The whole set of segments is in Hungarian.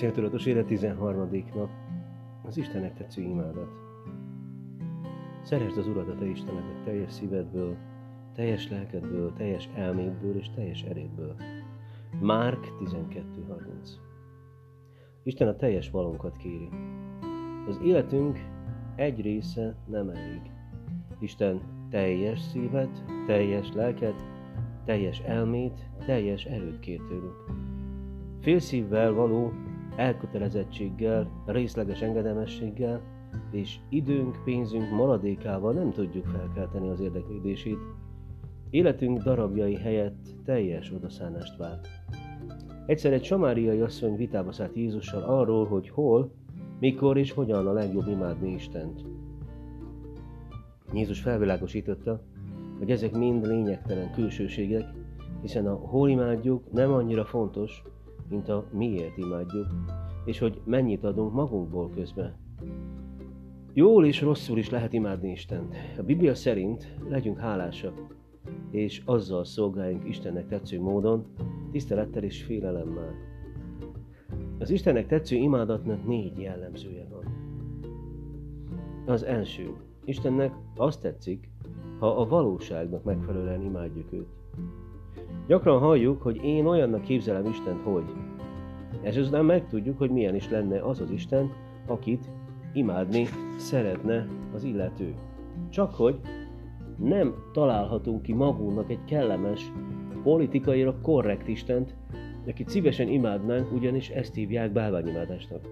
Céltudatos élet 13. nap. Az Istennek tetsző imádat. Szeresd az Urat a te Istenedet teljes szívedből, teljes lelkedből, teljes elmédből és teljes erédből. Márk 12.30 Isten a teljes valónkat kéri. Az életünk egy része nem elég. Isten teljes szívet, teljes lelket, teljes elmét, teljes erőt kér tőlünk. Félszívvel való elkötelezettséggel, részleges engedelmességgel és időnk, pénzünk maradékával nem tudjuk felkelteni az érdeklődését. Életünk darabjai helyett teljes odaszánást vált. Egyszer egy samáriai asszony vitába szállt Jézussal arról, hogy hol, mikor és hogyan a legjobb imádni Istent. Jézus felvilágosította, hogy ezek mind lényegtelen külsőségek, hiszen a hol imádjuk nem annyira fontos, mint a miért imádjuk, és hogy mennyit adunk magunkból közben. Jól és rosszul is lehet imádni Istent. A Biblia szerint legyünk hálásak, és azzal szolgáljunk Istennek tetsző módon, tisztelettel és félelemmel. Az Istennek tetsző imádatnak négy jellemzője van. Az első, Istennek azt tetszik, ha a valóságnak megfelelően imádjuk őt. Gyakran halljuk, hogy én olyannak képzelem Istent, hogy. Ezután megtudjuk, hogy milyen is lenne az az Isten, akit imádni szeretne az illető. Csak hogy nem találhatunk ki magunknak egy kellemes, politikaira korrekt Istent, akit szívesen imádnánk, ugyanis ezt hívják bálványimádásnak.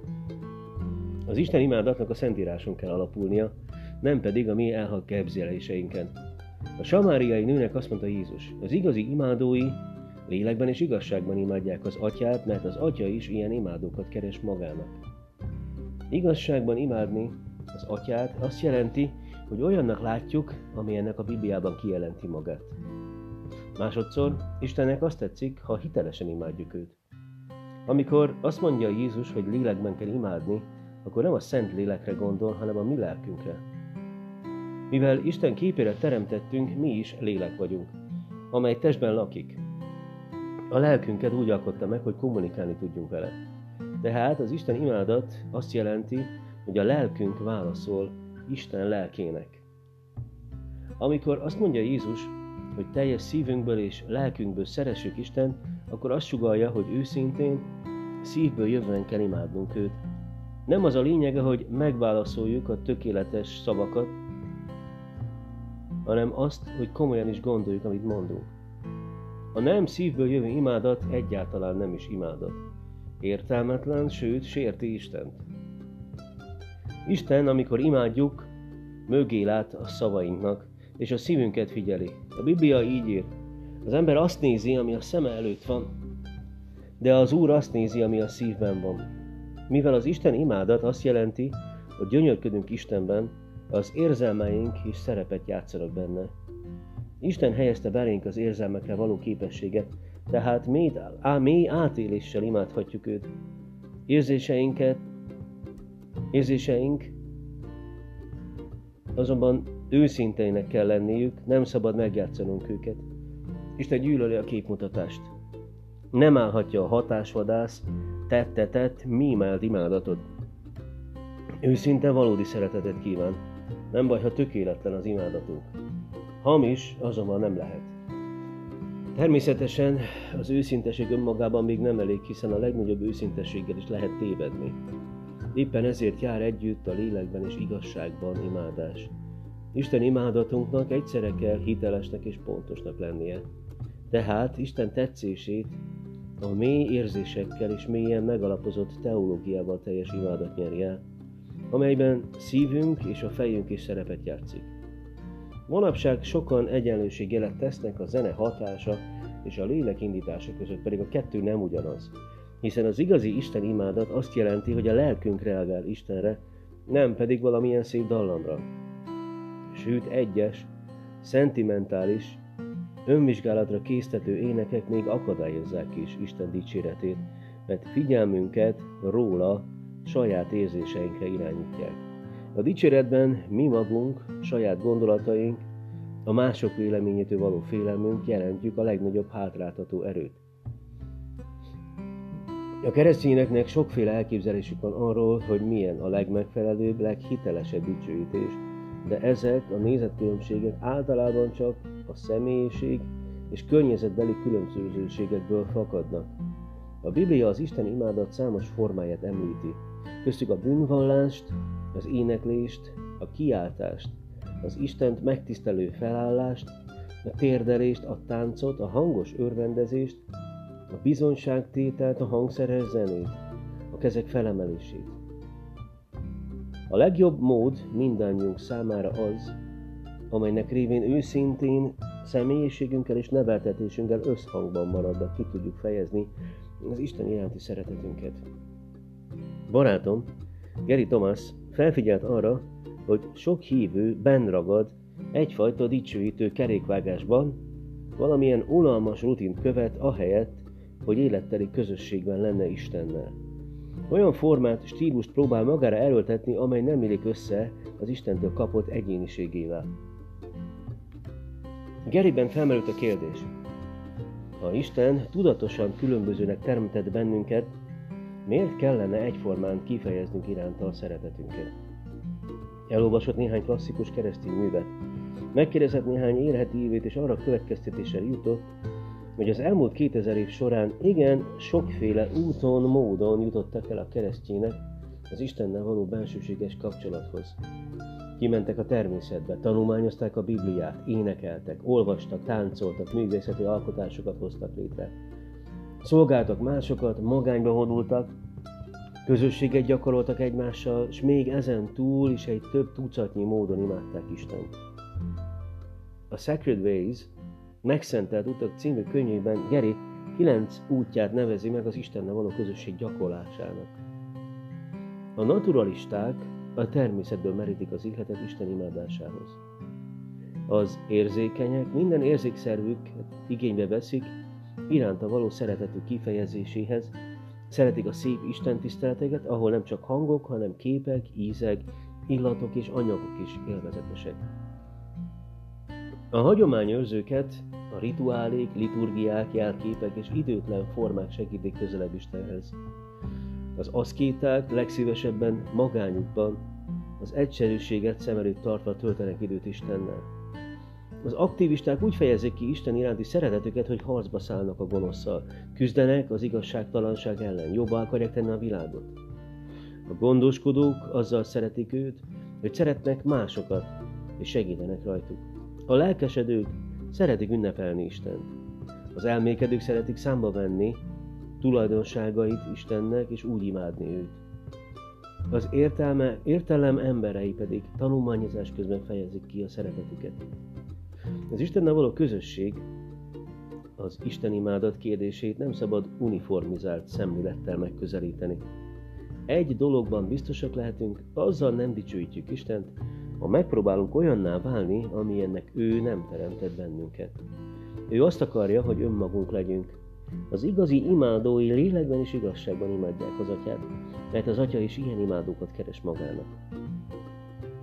Az Isten imádatnak a Szentíráson kell alapulnia, nem pedig a mi elhalt képzeléseinken. A samáriai nőnek azt mondta Jézus, az igazi imádói lélekben és igazságban imádják az atyát, mert az atya is ilyen imádókat keres magának. Igazságban imádni az atyát azt jelenti, hogy olyannak látjuk, ami ennek a Bibliában kijelenti magát. Másodszor Istennek azt tetszik, ha hitelesen imádjuk őt. Amikor azt mondja Jézus, hogy lélekben kell imádni, akkor nem a szent lélekre gondol, hanem a mi lelkünkre. Mivel Isten képére teremtettünk, mi is lélek vagyunk, amely testben lakik. A lelkünket úgy alkotta meg, hogy kommunikálni tudjunk vele. Tehát az Isten imádat azt jelenti, hogy a lelkünk válaszol Isten lelkének. Amikor azt mondja Jézus, hogy teljes szívünkből és lelkünkből szeressük Isten, akkor azt sugalja, hogy őszintén, szívből jövően kell imádnunk őt. Nem az a lényege, hogy megválaszoljuk a tökéletes szavakat, hanem azt, hogy komolyan is gondoljuk, amit mondunk. A nem szívből jövő imádat egyáltalán nem is imádat. Értelmetlen, sőt, sérti Istent. Isten, amikor imádjuk, mögé lát a szavainknak, és a szívünket figyeli. A Biblia így ír. Az ember azt nézi, ami a szeme előtt van, de az Úr azt nézi, ami a szívben van. Mivel az Isten imádat azt jelenti, hogy gyönyörködünk Istenben, az érzelmeink is szerepet játszanak benne. Isten helyezte belénk az érzelmekre való képességet, tehát mély, á, mély átéléssel imádhatjuk őt. Érzéseinket, érzéseink azonban őszinteinek kell lenniük, nem szabad megjátszanunk őket. Isten gyűlöli a képmutatást. Nem állhatja a hatásvadász, tettetett, mímelt imádatot. Őszinte valódi szeretetet kíván. Nem baj, ha tökéletlen az imádatunk. Hamis azonban nem lehet. Természetesen az őszinteség önmagában még nem elég, hiszen a legnagyobb őszintességgel is lehet tévedni. Éppen ezért jár együtt a lélekben és igazságban imádás. Isten imádatunknak egyszerre kell hitelesnek és pontosnak lennie. Tehát Isten tetszését a mély érzésekkel és mélyen megalapozott teológiával teljes imádat nyeri el, amelyben szívünk és a fejünk is szerepet játszik. Manapság sokan egyenlőségjelet tesznek a zene hatása és a lélek indítása között, pedig a kettő nem ugyanaz. Hiszen az igazi Isten imádat azt jelenti, hogy a lelkünk reagál Istenre, nem pedig valamilyen szép dallamra. Sőt, egyes, szentimentális, önvizsgálatra késztető énekek még akadályozzák is Isten dicséretét, mert figyelmünket róla saját érzéseinkre irányítják. A dicséretben mi magunk, saját gondolataink, a mások véleményétől való félelmünk jelentjük a legnagyobb hátráltató erőt. A keresztényeknek sokféle elképzelésük van arról, hogy milyen a legmegfelelőbb, leghitelesebb dicsőítés, de ezek a nézetkülönbségek általában csak a személyiség és környezetbeli különbözőségekből fakadnak. A Biblia az Isten imádat számos formáját említi, köztük a bűnvallást, az éneklést, a kiáltást, az Istent megtisztelő felállást, a térdelést, a táncot, a hangos örvendezést, a bizonyságtételt, a hangszeres zenét, a kezek felemelését. A legjobb mód mindannyiunk számára az, amelynek révén őszintén személyiségünkkel és neveltetésünkkel összhangban maradva ki tudjuk fejezni az Isten iránti szeretetünket. Barátom, Geri Thomas felfigyelt arra, hogy sok hívő benragad egyfajta dicsőítő kerékvágásban, valamilyen unalmas rutint követ ahelyett, hogy életteli közösségben lenne Istennel. Olyan formát, stílust próbál magára erőltetni, amely nem illik össze az Istentől kapott egyéniségével. Geriben felmerült a kérdés. Ha Isten tudatosan különbözőnek teremtett bennünket, miért kellene egyformán kifejeznünk iránta a szeretetünket? Elolvasott néhány klasszikus keresztény művet, megkérdezett néhány élheti évét, és arra következtetéssel jutott, hogy az elmúlt 2000 év során igen sokféle úton, módon jutottak el a keresztjének az Istennel való bensőséges kapcsolathoz. Kimentek a természetbe, tanulmányozták a Bibliát, énekeltek, olvastak, táncoltak, művészeti alkotásokat hoztak létre. Szolgáltak másokat, magányba vonultak, közösséget gyakoroltak egymással, és még ezen túl is egy több tucatnyi módon imádták Istent. A Sacred Ways Megszentelt utak című könyvében Geri kilenc útját nevezi meg az Istennel való közösség gyakorlásának. A naturalisták a természetből merítik az ihletet Isten imádásához. Az érzékenyek minden érzékszervük igénybe veszik iránta való szeretetük kifejezéséhez, szeretik a szép Isten tiszteleteket, ahol nem csak hangok, hanem képek, ízek, illatok és anyagok is élvezetesek. A hagyományőrzőket a rituálék, liturgiák, jelképek és időtlen formák segítik közelebb Istenhez. Az aszkéták legszívesebben magányukban, az egyszerűséget szem előtt tartva töltenek időt Istennel. Az aktivisták úgy fejezik ki Isten iránti szeretetüket, hogy harcba szállnak a gonoszszal, küzdenek az igazságtalanság ellen, jobban akarják tenni a világot. A gondoskodók azzal szeretik őt, hogy szeretnek másokat, és segítenek rajtuk. A lelkesedők szeretik ünnepelni Istent. Az elmékedők szeretik számba venni tulajdonságait Istennek, és úgy imádni őt. Az értelme, értelem emberei pedig tanulmányozás közben fejezik ki a szeretetüket. Az Istennel való közösség az Isten imádat kérdését nem szabad uniformizált szemlélettel megközelíteni. Egy dologban biztosak lehetünk, azzal nem dicsőítjük Istent, ha megpróbálunk olyanná válni, amilyennek ő nem teremtett bennünket. Ő azt akarja, hogy önmagunk legyünk. Az igazi imádói lélekben és igazságban imádják az atyát, mert az atya is ilyen imádókat keres magának.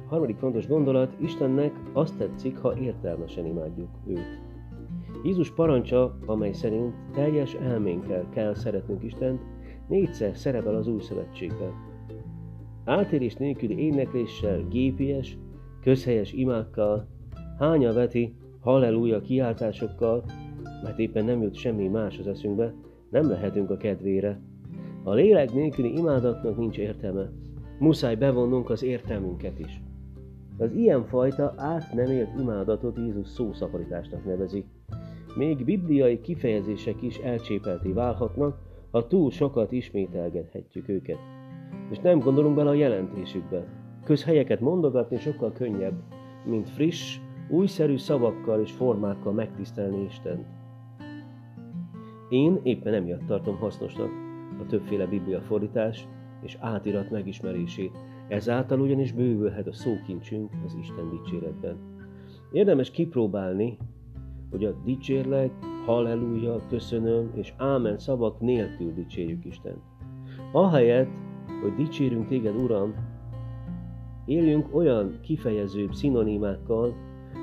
Harmadik fontos gondolat, Istennek azt tetszik, ha értelmesen imádjuk őt. Jézus parancsa, amely szerint teljes elménkkel kell szeretnünk Istent, négyszer szerepel az új szövetségben. Átérés nélküli énekléssel, gépies, közhelyes imákkal, hánya veti, halleluja kiáltásokkal, mert éppen nem jut semmi más az eszünkbe, nem lehetünk a kedvére. A lélek nélküli imádatnak nincs értelme. Muszáj bevonnunk az értelmünket is. Az ilyenfajta át nem élt imádatot Jézus szószaporításnak nevezi. Még bibliai kifejezések is elcsépelté válhatnak, ha túl sokat ismételgethetjük őket. És nem gondolunk bele a jelentésükbe. Közhelyeket mondogatni sokkal könnyebb, mint friss, újszerű szavakkal és formákkal megtisztelni Istent. Én éppen emiatt tartom hasznosnak a többféle biblia fordítás és átirat megismerését, ezáltal ugyanis bővülhet a szókincsünk az Isten dicséretben. Érdemes kipróbálni, hogy a dicsérlek, halleluja, köszönöm és ámen szavak nélkül dicsérjük Istent. Ahelyett, hogy dicsérünk téged, Uram, Éljünk olyan kifejezőbb szinonimákkal,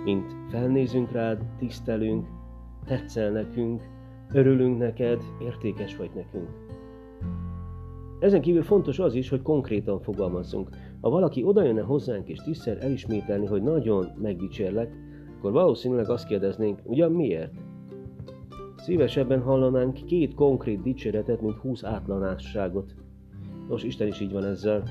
mint felnézünk rád, tisztelünk, tetszel nekünk, örülünk neked, értékes vagy nekünk. Ezen kívül fontos az is, hogy konkrétan fogalmazzunk. Ha valaki odajönne hozzánk és tízszer elismételni, hogy nagyon megdicsérlek, akkor valószínűleg azt kérdeznénk, ugyan miért? Szívesebben hallanánk két konkrét dicséretet, mint húsz átlanásságot. Nos, Isten is így van ezzel.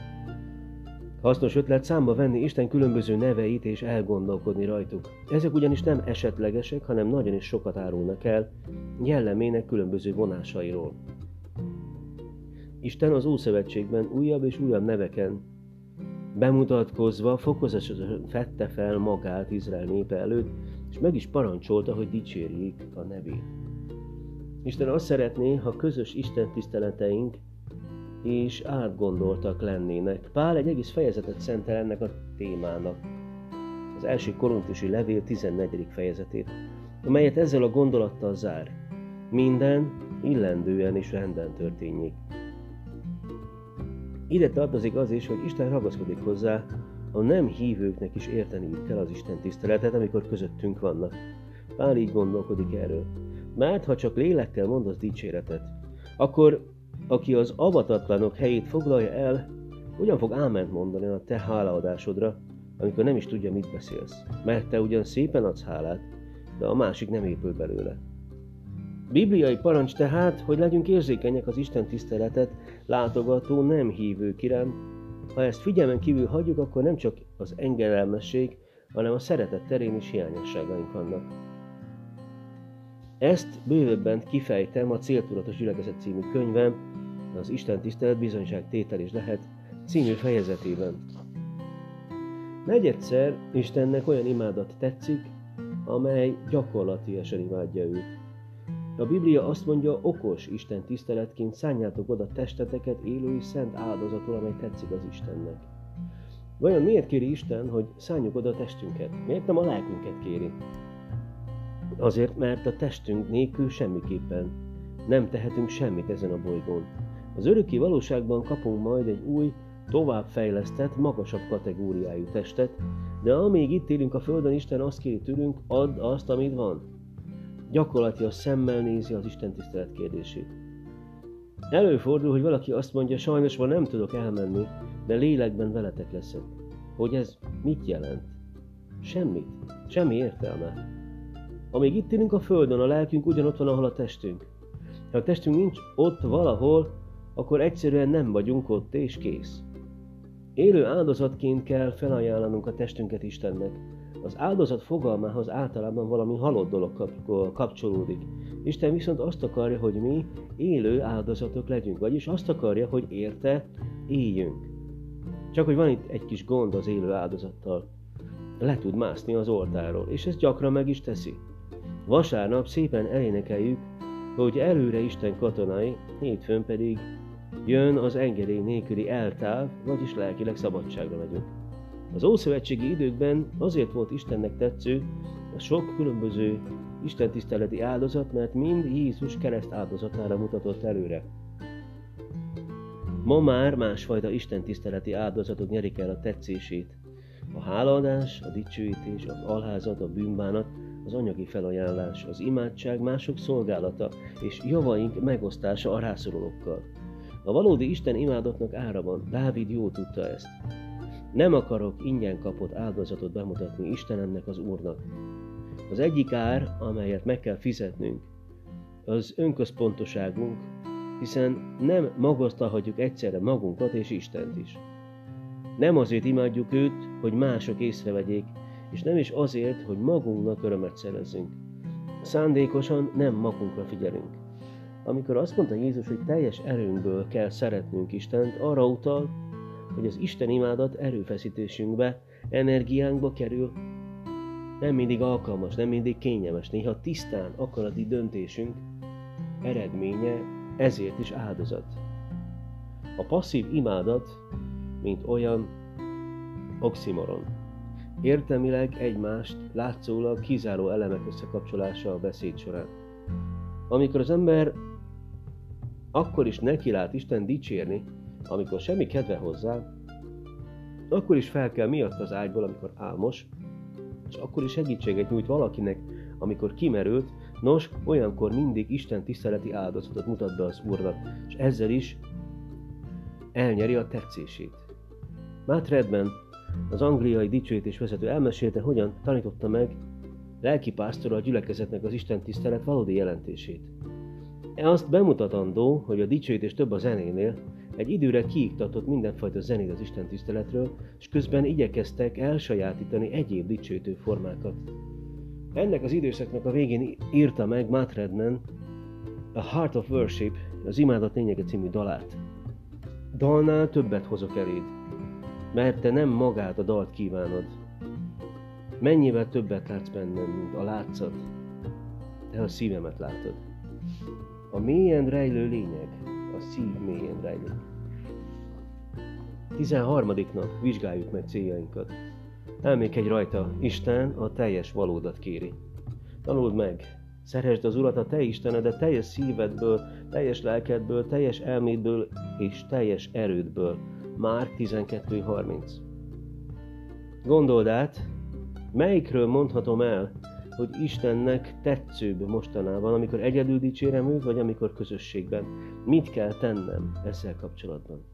Hasznos ötlet számba venni Isten különböző neveit és elgondolkodni rajtuk. Ezek ugyanis nem esetlegesek, hanem nagyon is sokat árulnak el jellemének különböző vonásairól. Isten az Ószövetségben újabb és újabb neveken bemutatkozva fokozatosan fette fel magát Izrael népe előtt, és meg is parancsolta, hogy dicsérjék a nevét. Isten azt szeretné, ha közös Isten tiszteleteink és átgondoltak lennének. Pál egy egész fejezetet szentel ennek a témának. Az első korintusi levél 14. fejezetét, amelyet ezzel a gondolattal zár. Minden illendően és renden történjék. Ide tartozik az is, hogy Isten ragaszkodik hozzá, a nem hívőknek is érteniük kell az Isten tiszteletet, amikor közöttünk vannak. Pál így gondolkodik erről. Mert ha csak lélekkel mondasz dicséretet, akkor aki az avatatlanok helyét foglalja el, hogyan fog áment mondani a te hálaadásodra, amikor nem is tudja, mit beszélsz? Mert te ugyan szépen adsz hálát, de a másik nem épül belőle. Bibliai parancs tehát, hogy legyünk érzékenyek az Isten tiszteletet látogató nem hívők iránt. Ha ezt figyelmen kívül hagyjuk, akkor nem csak az engedelmesség, hanem a szeretet terén is hiányosságaink vannak. Ezt bővebben kifejtem a Céltudatos Gyülekezet című könyvem, az Isten tisztelet bizonyság tétel is lehet című fejezetében. Negyedszer Istennek olyan imádat tetszik, amely gyakorlatilag imádja őt. A Biblia azt mondja, okos Isten tiszteletként szálljátok oda testeteket élő és szent áldozatul, amely tetszik az Istennek. Vajon miért kéri Isten, hogy szálljuk oda a testünket? Miért nem a lelkünket kéri? Azért, mert a testünk nélkül semmiképpen nem tehetünk semmit ezen a bolygón. Az öröki valóságban kapunk majd egy új, továbbfejlesztett, magasabb kategóriájú testet, de amíg itt élünk a Földön, Isten azt kéri tőlünk, add azt, amit van. Gyakorlatilag szemmel nézi az Isten tisztelet kérdését. Előfordul, hogy valaki azt mondja, sajnos ma nem tudok elmenni, de lélekben veletek leszek. Hogy ez mit jelent? Semmit. Semmi értelme. Amíg itt élünk a Földön, a lelkünk ugyanott van, ahol a testünk. Ha a testünk nincs ott valahol, akkor egyszerűen nem vagyunk ott, és kész. Élő áldozatként kell felajánlanunk a testünket Istennek. Az áldozat fogalmához általában valami halott dolog kapcsolódik. Isten viszont azt akarja, hogy mi élő áldozatok legyünk, vagyis azt akarja, hogy érte éljünk. Csak hogy van itt egy kis gond az élő áldozattal. Le tud mászni az oltáról, és ezt gyakran meg is teszi. Vasárnap szépen elénekeljük, hogy előre Isten katonai, hétfőn pedig jön az engedély nélküli eltáv, vagyis lelkileg szabadságra megyünk. Az ószövetségi időkben azért volt Istennek tetsző a sok különböző istentiszteleti áldozat, mert mind Jézus kereszt áldozatára mutatott előre. Ma már másfajta istentiszteleti áldozatok nyerik el a tetszését. A hálaadás, a dicsőítés, az alházat, a bűnbánat, az anyagi felajánlás, az imádság mások szolgálata és javaink megosztása a rászorulókkal. A valódi Isten imádatnak ára van, Dávid jó tudta ezt. Nem akarok ingyen kapott áldozatot bemutatni Istenemnek az Úrnak. Az egyik ár, amelyet meg kell fizetnünk, az önközpontoságunk, hiszen nem magasztalhatjuk egyszerre magunkat és Istent is. Nem azért imádjuk őt, hogy mások észrevegyék, és nem is azért, hogy magunknak örömet szerezzünk. Szándékosan nem magunkra figyelünk. Amikor azt mondta Jézus, hogy teljes erőnkből kell szeretnünk Istent, arra utal, hogy az Isten imádat erőfeszítésünkbe, energiánkba kerül, nem mindig alkalmas, nem mindig kényelmes, néha tisztán akarati döntésünk eredménye ezért is áldozat. A passzív imádat, mint olyan oximoron. Értelmileg egymást látszólag kizáró elemek összekapcsolása a beszéd során. Amikor az ember akkor is neki lát Isten dicsérni, amikor semmi kedve hozzá, akkor is fel kell miatt az ágyból, amikor álmos, és akkor is segítséget nyújt valakinek, amikor kimerült, nos, olyankor mindig Isten tiszteleti áldozatot mutat be az Úrnak, és ezzel is elnyeri a tetszését. Matt Redman, az angliai dicsőítés vezető elmesélte, hogyan tanította meg lelkipásztora a gyülekezetnek az Isten tisztelet valódi jelentését. E azt bemutatandó, hogy a dicsőítés több a zenénél, egy időre kiiktatott mindenfajta zenét az Isten tiszteletről, és közben igyekeztek elsajátítani egyéb dicsőítő formákat. Ennek az időszaknak a végén írta meg Matt Redman a Heart of Worship, az Imádat lényege című dalát. Dalnál többet hozok eléd, mert te nem magát a dalt kívánod. Mennyivel többet látsz bennem, mint a látszat, te a szívemet látod. A mélyen rejlő lényeg, szív mélyen rejlő. 13. nap vizsgáljuk meg céljainkat. Elmékedj rajta, Isten a teljes valódat kéri. Tanuld meg, Szeresd az Urat a te Istenedet teljes szívedből, teljes lelkedből, teljes elmédből és teljes erődből. Már 12.30. Gondold át, melyikről mondhatom el, hogy Istennek tetszőbb mostanában, amikor egyedül dicsérem őt, vagy amikor közösségben. Mit kell tennem ezzel kapcsolatban?